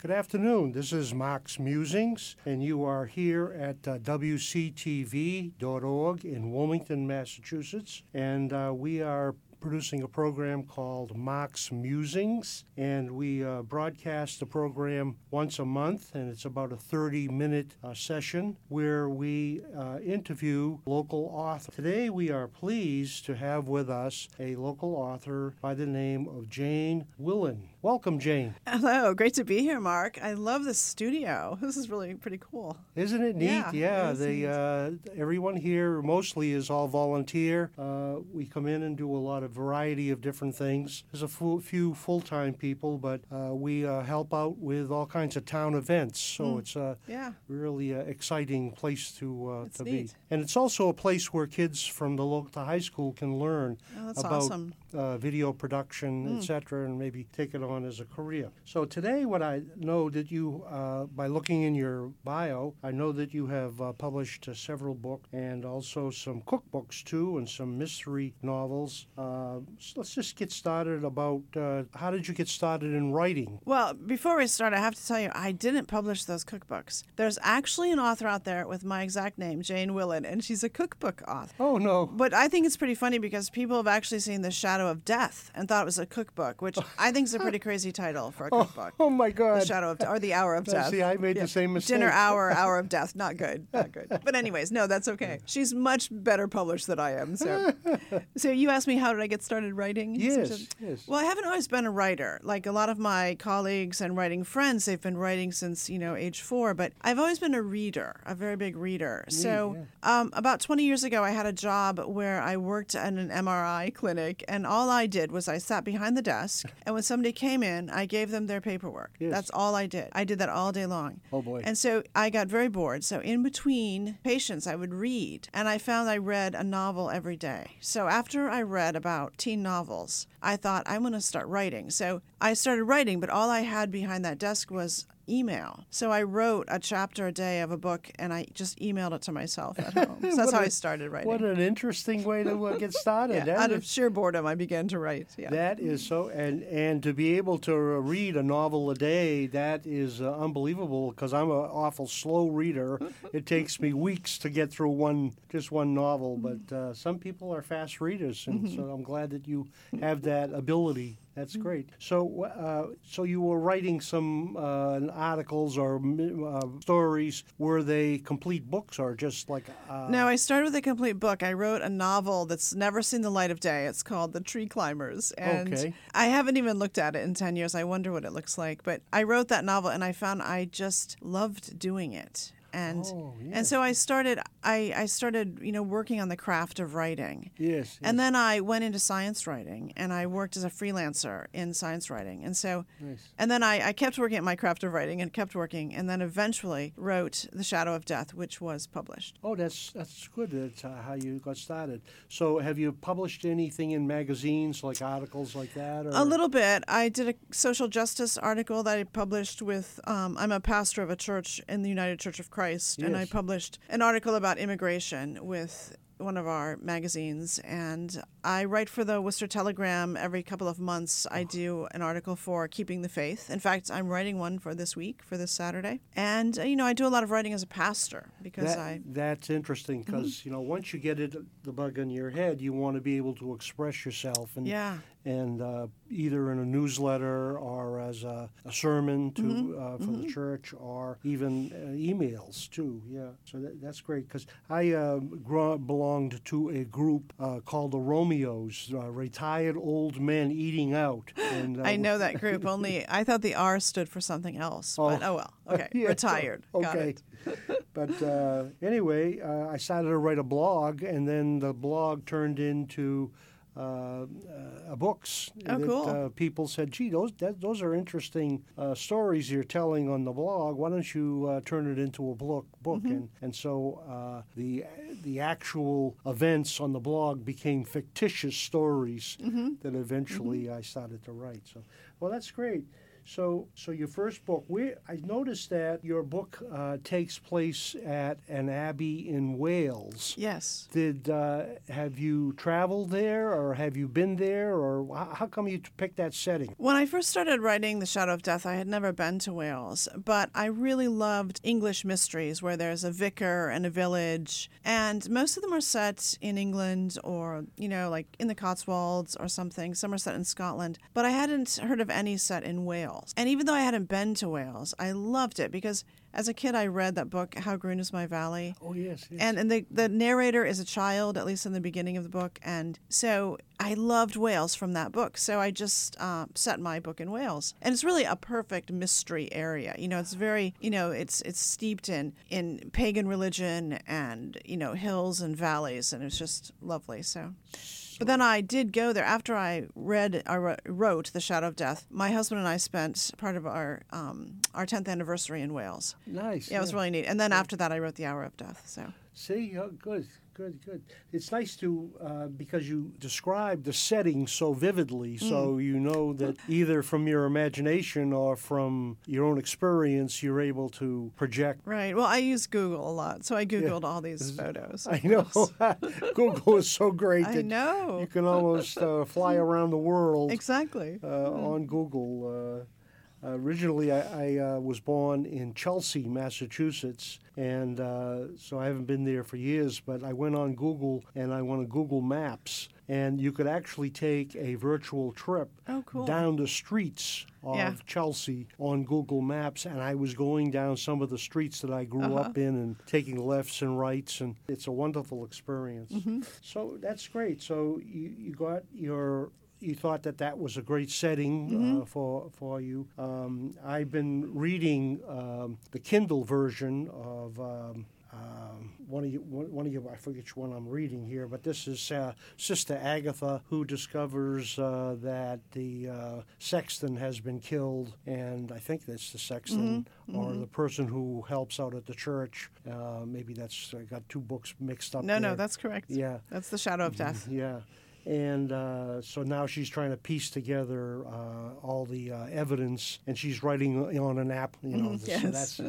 Good afternoon. This is Mark's Musings, and you are here at uh, WCTV.org in Wilmington, Massachusetts. And uh, we are producing a program called Mark's Musings, and we uh, broadcast the program once a month, and it's about a 30 minute uh, session where we uh, interview local authors. Today, we are pleased to have with us a local author by the name of Jane Willan. Welcome, Jane. Hello, great to be here, Mark. I love this studio. This is really pretty cool. Isn't it neat? Yeah, Yeah, it they, neat. uh, everyone here mostly is all volunteer. Uh, we come in and do a lot of variety of different things. There's a fu- few full-time people, but uh, we uh, help out with all kinds of town events. So it's a Yeah. really uh, exciting place to uh, to be. And it's also a place where kids from the local high school can learn Oh, that's about awesome. Uh, video production, Hmm. etc., and maybe take it on as a career. So today, what I know that you, uh, by looking in your bio, I know that you have uh, published uh, several books and also some cookbooks too, and some mystery novels. Uh, so let's just get started about uh, how did you get started in writing? Well, before we start, I have to tell you, I didn't publish those cookbooks. There's actually an author out there with my exact name, Jane Willan, and she's a cookbook author. Oh no. But I think it's pretty funny because people have actually seen The Shadow of Death and thought it was a cookbook, which I think is a pretty crazy title for a cookbook. Oh my God. The Shadow of or the Hour of Death. see, I made the same mistake. Dinner hour, hour of death. Not good. Not good. But anyways, no, that's okay. She's much better published than I am. So, so you asked me how did I get started writing? Yes, yes. Well, I haven't always been a writer. Like a lot of my colleagues and writing friends, they've been writing since you know age four. But I've always been a reader, a very big reader. so um, about 20 years ago, I had a job where I worked at an MRI clinic, and all I did was I sat behind the desk, and when somebody came in, I gave them their paperwork. Yes. That's all I did. I did that all day long. Oh, boy. And so I got very bored. So in between patients, I would read, and I found I read a novel every day. So after I read about teen novels, I thought I'm going to start writing. So I started writing, but all I had behind that desk was email. So I wrote a chapter a day of a book, and I just emailed it to myself at home. So that's how a- I started writing. What an interesting way to uh, get started. yeah, out is- of sheer boredom, I began to write. Yeah. That is so, and and to be able to uh, read a novel a day, that is uh, unbelievable. Because I'm an awful slow reader. it takes me weeks to get through one just one novel. But uh, some people are fast readers, and so I'm glad that you have that ability. That's great. So, uh, so you were writing some uh, articles or uh, stories. Were they complete books or just like? Uh, No, I started with a complete book. I wrote a novel that's never seen the light of day. It's called The Tree Climbers. And Okay. I haven't even looked at it in 10 years. I wonder what it looks like. But I wrote that novel and I found I just loved doing it. And Oh, yes. and so I started I, I started, you know, working on the craft of writing. Yes. And then I went into science writing and I worked as a freelancer in science writing. And so Nice. and then I, I kept working at my craft of writing and kept working and then eventually wrote The Shadow of Death, which was published. Oh, that's that's good. That's uh, how you got started. So, have you published anything in magazines, like articles like that? Or? A little bit. I did a social justice article that I published with. Um, I'm a pastor of a church in the United Church of Christ, and I published an article about immigration with one of our magazines. And I write for the Worcester Telegram every couple of months. I do an article for Keeping the Faith. In fact, I'm writing one for this week, for this Saturday. And uh, you know, I do a lot of writing as a pastor because That, I. that's interesting because you know once you get it the bug in your head, you want to be able to express yourself and Yeah. and uh, either in a newsletter or as a, a sermon to Mm-hmm. uh, for the church or even uh, emails too. Yeah, so that, that's great because I uh, gro- belonged to a group uh, called the Uh, retired old men eating out. And uh, I know that group. Only I thought the R stood for something else. But oh well. Okay. Yeah, Retired. Got Okay. it. but uh, anyway, uh, I started to write a blog, and then the blog turned into uh, uh, books. Oh, that, cool. Uh, people said, "Gee, those that, those are interesting uh, stories you're telling on the blog. Why don't you uh, turn it into a book?" Book, Mm-hmm. and and so uh, the the actual events on the blog became fictitious stories Mm-hmm. that eventually I started to write. So, well, that's great. So, so your first book, where I noticed that your book uh, takes place at an abbey in Wales. Yes. Did uh, have you traveled there, or have you been there, or how, how come you picked that setting? When I first started writing The Shadow of Death, I had never been to Wales, but I really loved English mysteries where there's a vicar and a village, and most of them are set in England or, you know, like in the Cotswolds or something. Some are set in Scotland, but I hadn't heard of any set in Wales. And even though I hadn't been to Wales, I loved it because as a kid I read that book, How Green Is My Valley. Oh yes, yes. And and the, the narrator is a child, at least in the beginning of the book. And so I loved Wales from that book. So I just uh, set my book in Wales. And it's really a perfect mystery area. You know, it's very, you know, it's it's steeped in, in pagan religion and, you know, hills and valleys. And it's just lovely. So. But then I did go there after I read, I wrote *The Shadow of Death*. My husband and I spent part of our um, our 10th anniversary in Wales. nice. Yeah, it was really neat. And then after that, I wrote *The Hour of Death*. So See, oh, good, good, good. It's nice to uh, because you describe the setting so vividly, so you know that either from your imagination or from your own experience, you're able to project. right. Well, I use Google a lot, so I googled all these photos. I know Google is so great I know. you can almost uh, fly around the world Exactly. uh, on Google. Uh, originally, I, I uh, was born in Chelsea, Massachusetts, and uh, so I haven't been there for years. But I went on Google and I went on Google Maps, and you could actually take a virtual trip Oh, cool. down the streets of Yeah. Chelsea on Google Maps, and I was going down some of the streets that I grew Uh-huh. up in and taking lefts and rights, and it's a wonderful experience. Mm-hmm. So that's great. So you, you got your you thought that that was a great setting Mm-hmm. uh, for for you. Um, I've been reading um, the Kindle version of. Um, um, one of you, one of you, I forget which one I'm reading here, but this is uh, Sister Agatha who discovers uh, that the uh, sexton has been killed, and I think that's the sexton or the person who helps out at the church. Uh, maybe that's I got two books mixed up. no, there. no, that's correct. yeah. That's the Shadow of Death. Yeah. And uh, so now she's trying to piece together uh, all the uh, evidence, and she's writing on an app. You know, Mhm, so yes. that's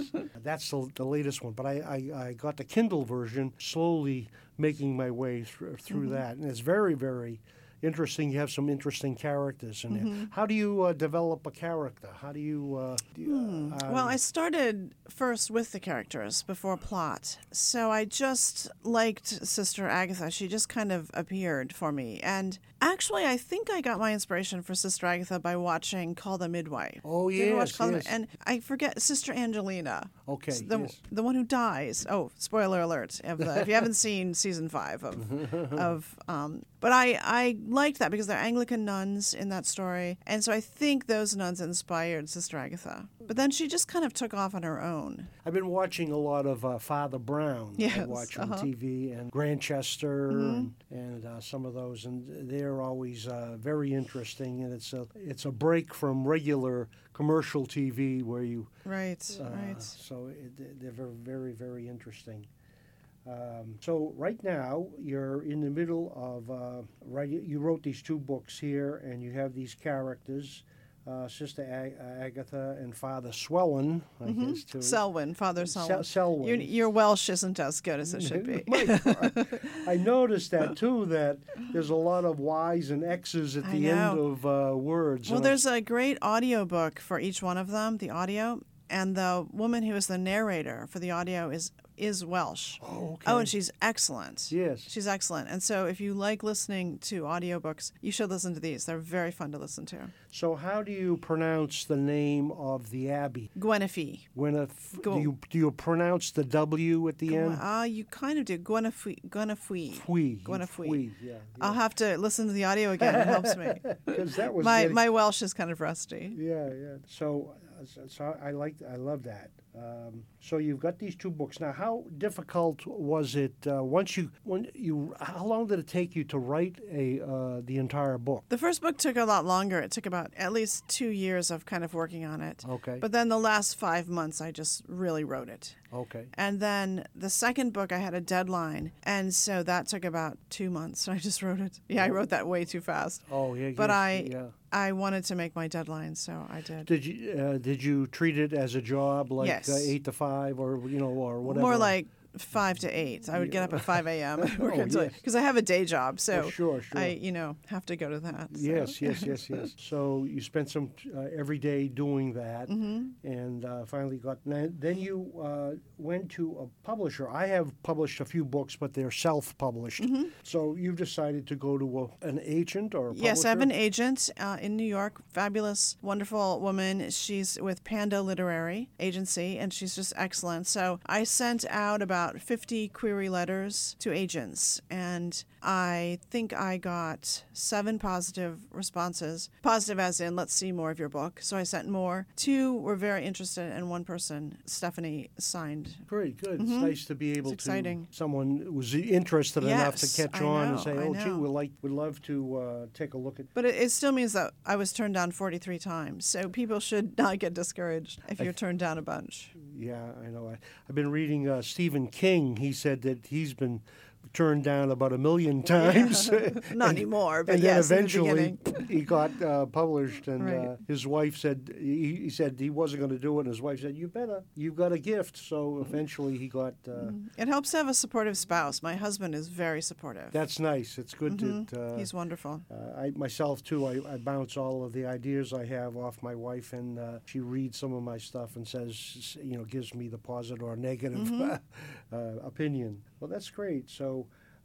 that's the, the latest one. But I, I, I got the Kindle version, slowly making my way through, through Mm-hmm. that, and it's very very interesting. You have some interesting characters in Mm-hmm. there. How do you uh, develop a character? How do you? Uh, do you Hmm. uh, Well, I started first with the characters before plot. So I just liked Sister Agatha. She just kind of appeared for me. And actually, I think I got my inspiration for Sister Agatha by watching Call the Midwife. Oh, ever watch yes, the- yes. And I forget Sister Angelina. Okay, The, yes. the one who dies. Oh, spoiler alert! If you haven't seen season five of, of, um, but I I liked that because they're Anglican nuns in that story, and so I think those nuns inspired Sister Agatha. But then she just kind of took off on her own. I've been watching a lot of uh, Father Brown. I Yes, watch on uh-huh. TV and Grantchester and, and uh, some of those, and they're always uh, very interesting. And it's a it's a break from regular commercial TV where you Right, uh, right. So it, they're very very very interesting. Um, so right now you're in the middle of uh, right. You wrote these two books here, and you have these characters. Uh, Sister Ag- Agatha and Father Swellen, I guess, too. Selwyn, Father Sel- Selwyn. Selwyn. Your, your Welsh isn't as good as it should be. I noticed that too. That there's a lot of Y's and X's at the end of uh, words. Well, there's a great audiobook for each one of them, the audio, and the woman who is the narrator for the audio is is Welsh. oh, okay. Oh, and she's excellent. yes. She's excellent. And so if you like listening to audiobooks, you should listen to these. They're very fun to listen to. So how do you pronounce the name of the abbey? Gwenefee. Gwyneth, Go- do you do you pronounce the W at the end? Ah, you kind of do. Gwenefee. Gwenefee. Fui. Gwynefee. Fui, Yeah. I'll have to listen to the audio again. It helps me. Because that was My getting- my Welsh is kind of rusty. Yeah, yeah. So, so I like I love that. Um, so you've got these two books now. How difficult was it uh, once you when you? How long did it take you to write a uh, the entire book? The first book took a lot longer. It took about at least two years of kind of working on it. Okay. But then the last five months, I just really wrote it. Okay. And then the second book, I had a deadline, and so that took about two months. I just wrote it. Yeah, I wrote that way too fast. Oh yeah. But yes, I- yeah. I wanted to make my deadline, so I did. Did you uh, did you treat it as a job like Yes. uh, eight to five or you know or whatever? More like five to eight. I would get up at five a.m. work Oh, yes. because I have a day job, so Oh, sure, sure. I you know have to go to that. so, Yes, yes, yes, yes. So you spent some uh, every day doing that, Mm-hmm. and uh, finally got. Then you uh, went to a publisher. I have published a few books, but they're self-published. So you've decided to go to a, an agent or a Mm-hmm. Yes, I have an agent uh, in New York, fabulous, wonderful woman. She's with Panda Literary Agency, and she's just excellent. So I sent out about 50 query letters to agents, and I think I got seven positive responses. Positive as in, let's see more of your book. So I sent more. Two were very interested, and one person, Stephanie, signed. Great, good. It's nice to be able Mm-hmm. It's to exciting. someone was interested enough to catch I on and say, "Oh, gee, we'd like, would love to uh, take a look at." But it, it still means that I was turned down 43 times. So people should not get discouraged if you're turned down a bunch. Yeah, I know. I, I've been reading uh, Stephen King. He said that he's been turned down about a million times. Not anymore, but and yes, then in the eventually he got uh, published, and Right. uh, his wife said he, he said he wasn't going to do it, and his wife said, "You better, you've got a gift." So eventually he got. Uh, It helps to have a supportive spouse. My husband is very supportive. That's nice. It's good that. Uh, Mm-hmm. He's wonderful. uh, I myself too. I, I bounce all of the ideas I have off my wife, and uh, she reads some of my stuff and says, you know, gives me the positive or negative Mm-hmm. uh, opinion. Well, that's great. So,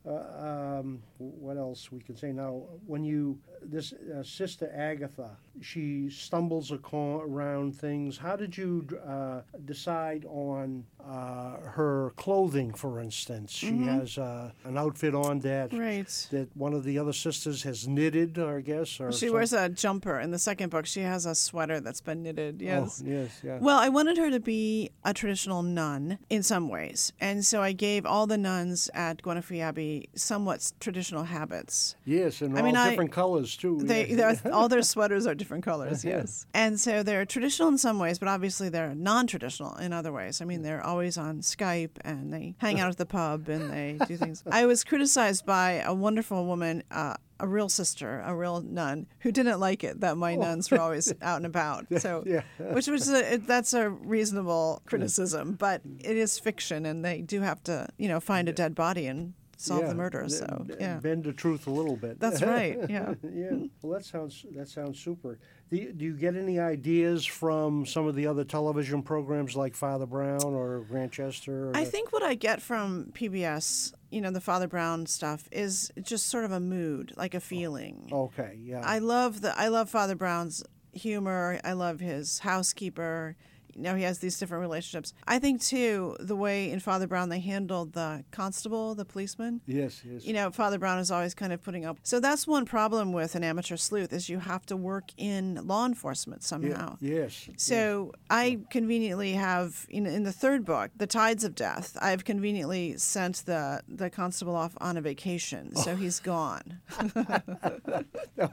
uh, um, what else we can say now? When you this uh, sister Agatha, she stumbles around things. How did you uh, decide on uh, her clothing, for instance? She has uh, an outfit on that Mm-hmm. Right. that one of the other sisters has knitted, I guess. Or She some- wears a jumper. In the second book, she has a sweater that's been knitted. Yes. Oh, yes, yeah. Well, I wanted her to be a traditional nun in some ways. And so I gave all the nuns at Gwenyffe Abbey somewhat traditional habits. yes, and I all mean, I- different colors too. They, all their sweaters are different colors, yes. And so they're traditional in some ways, but obviously they're non traditional in other ways. I mean, they're always on Skype and they hang out at the pub and they do things. I was criticized by a wonderful woman. Uh, a real sister, a real nun, who didn't like it that my nuns were always out and about. So, Oh. Yeah. which was a, it, that's a reasonable criticism, but it is fiction, and they do have to, you know, find a dead body and solve Yeah, the murder. So, yeah, bend the truth a little bit. that's right. Yeah. yeah. Well, that sounds that sounds super. Do you, do you get any ideas from some of the other television programs like Father Brown or Grantchester? Or I the- think what I get from PBS, you know, the Father Brown stuff is just sort of a mood, like a oh, feeling. Okay, yeah. I love the I love Father Brown's humor. I love his housekeeper. You know, he has these different relationships. I think too the way in Father Brown they handled the constable, the policeman. yes, yes. You know, Father Brown is always kind of putting up. So that's one problem with an amateur sleuth is you have to work in law enforcement Yeah, somehow. yes. So I conveniently have in, in the third book, The Tides of Death. I've conveniently sent the the constable off on a vacation, so he's gone.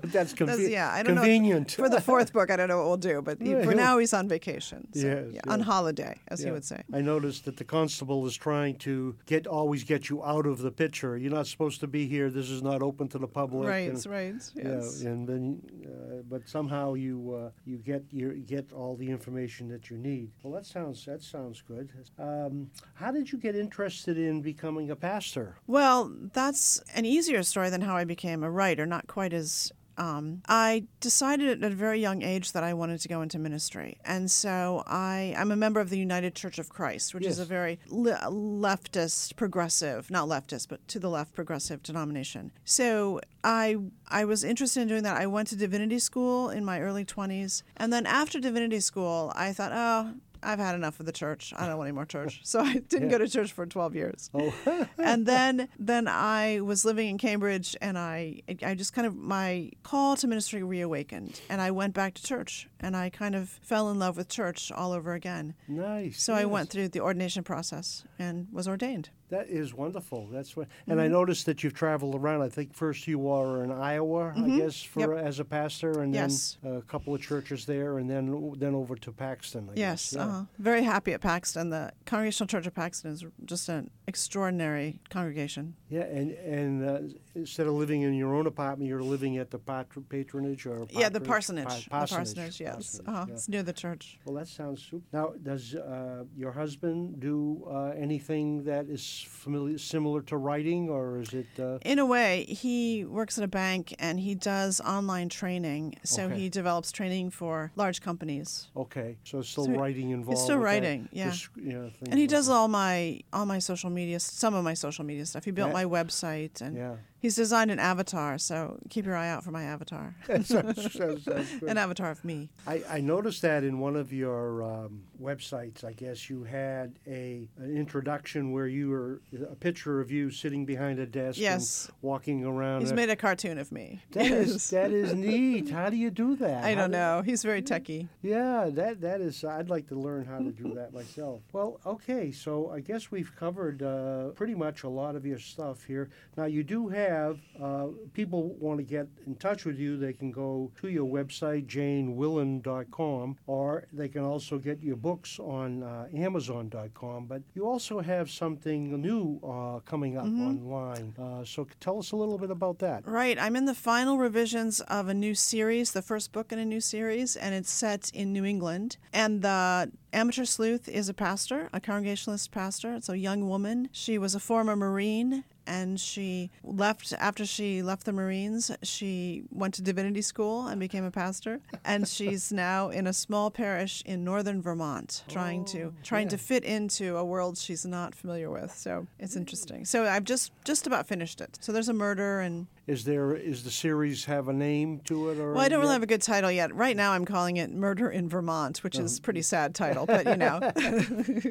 that's, conve- That's- yeah, I don't know. convenient. For the fourth book, I don't know what we'll do, but Yeah, for now he's on vacation. So, Yes, yeah, on yes. holiday, as he would say. I noticed that the constable is trying to get always get you out of the picture. You're not supposed to be here. This is not open to the public. Right, and- right. Yes. Yeah, and then, uh, but somehow you uh, you get you get all the information that you need. Well, that sounds that sounds good. Um, how did you get interested in becoming a pastor? Well, that's an easier story than how I became a writer, not quite as. Um, I decided at a very young age that I wanted to go into ministry. And so I, I'm a member of the United Church of Christ, which is a very le- leftist, progressive, not leftist, but to the left progressive denomination. So I, I was interested in doing that. I went to divinity school in my early 20s. And then after divinity school, I thought, oh, I've had enough of the church. I don't want any more church. So I didn't Yeah. go to church for 12 years. Oh, and then then I was living in Cambridge and I I just kind of my call to ministry reawakened and I went back to church and I kind of fell in love with church all over again. nice. So I went through the ordination process and was ordained. That is wonderful. That's what, and I Mm-hmm. noticed that you've traveled around. I think first you were in Iowa, I guess, for Mm-hmm. Yep. as a pastor, and Yes. then a couple of churches there, and then then over to Paxton. I Yes. Yeah. uh-huh. very happy at Paxton. The Congregational Church of Paxton is just an extraordinary congregation. Yeah, and and uh, instead of living in your own apartment, you're living at the patr- patronage or yeah, the parsonage. Pa- the parsonage, yes. parsonage, Uh-huh. yeah. It's near the church. Well, that sounds super. Now, does uh, your husband do uh, anything that is familiar, similar to writing, or is it? Uh, In a way, he works at a bank and he does online training. So Okay. he develops training for large companies. okay, so it's still So writing involved. still with that, writing, yeah. just, you know, And he like does that. all my all my social media, some of my social media stuff. He built Yeah. my website and Yeah. He's designed an avatar. So keep your eye out for my avatar, That sounds- sounds- sounds an avatar of me. I, I noticed that in one of your um, websites, I guess you had a an introduction where you were a picture of you sitting behind a desk Yes. and walking around. He's and- made a cartoon of me. That is Yes. that is neat. How do you do that? I How don't do- know. He's very techie. Yeah, that that is. I'd like to learn how to do that myself. Well, okay, so I guess we've covered uh, pretty much a lot of your stuff here. Now, you do have uh, people want to get in touch with you. They can go to your website janewillan.com, or they can also get your books on uh, Amazon.com. But you also have something new uh, coming up online. Uh, so tell us a little bit about that. Right. I'm in the final revisions of a new series, the first book in a new series, and it's set in New England. And the amateur sleuth is a pastor, a Congregationalist pastor. It's a young woman. She was a former Marine. And she left after she left the Marines. She went to divinity school and became a pastor. And she's now in a small parish in northern Vermont, trying to Oh, trying to fit into a world she's not familiar with. So it's mm. interesting. So I've just just about finished it. So there's a murder and Is there is the series have a name to it or? well, I don't really have a good title yet. Right now, I'm calling it "Murder in Vermont," which is a pretty sad title, but you know,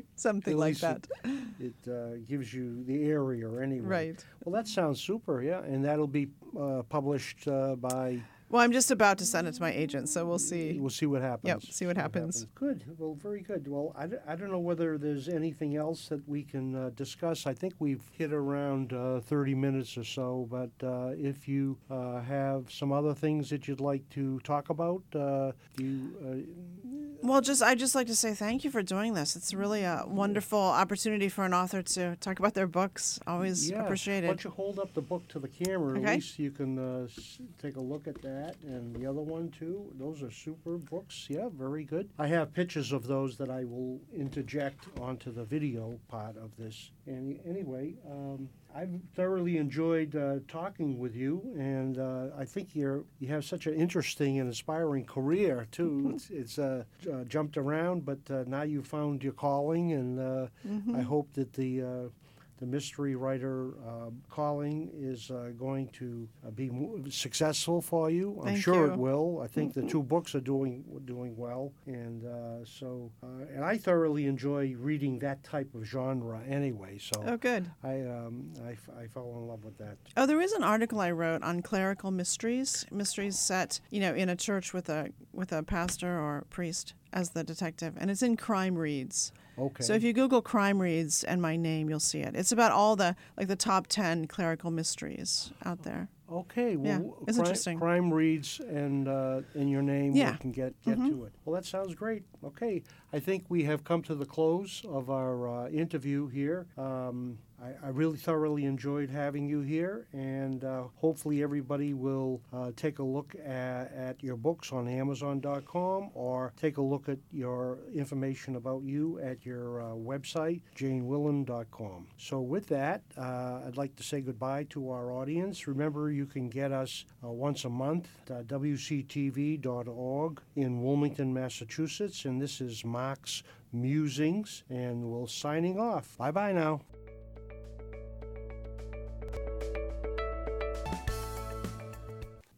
something like that. It, it uh, gives you the area anyway. Right. Well, that sounds super. Yeah, and that'll be uh, published uh, by. Well, I'm just about to send it to my agent, so we'll see. We'll see what happens. Yep, see what happens. Good. Well, very good. Well, I, d- I don't know whether there's anything else that we can uh, discuss. I think we've hit around uh, 30 minutes or so, but uh, if you uh, have some other things that you'd like to talk about, uh, you. Well, just I just like to say thank you for doing this. It's really a wonderful opportunity for an author to talk about their books. Always yeah. Why appreciated. don't you hold up the book to the camera? At least you can uh, take a look at that and the other one too. Those are super books. Yeah, very good. I have pictures of those that I will interject onto the video part of this. And anyway, um, I've thoroughly enjoyed uh, talking with you, and uh, I think you're you have such an interesting and inspiring career too. it's it's uh, j- uh, jumped around, but uh, now you found your calling, and uh, Mm-hmm. I hope that the uh, the mystery writer uh, calling is uh, going to uh, be successful for you. I'm Thank sure you. it will. I think the two books are doing doing well, and uh, so uh, and I thoroughly enjoy reading that type of genre anyway. So Oh, good. I, um, I f- I fell in love with that. Oh, there is an article I wrote on clerical mysteries, mysteries set, you know, in a church with a with a pastor or priest as the detective, and it's in Crime Reads. Okay. So if you Google Crime Reads and my name, you'll see it. It's about all the like the top ten clerical mysteries out there. Okay, well, Yeah, it's crime, interesting. crime reads and uh, in your name Yeah. Mm-hmm. we can get get to it. Well, that sounds great. Okay, I think we have come to the close of our uh, interview here. Um, I, I really thoroughly enjoyed having you here, and uh, hopefully everybody will uh, take a look at, at your books on Amazon.com or take a look at your information about you at your uh, website, janewillan.com. So, with that, uh, I'd like to say goodbye to our audience. Remember, you can get us uh, once a month at WCTV.org in Wilmington, Massachusetts. And this is Mark's Musings, and we're signing off. Bye bye now.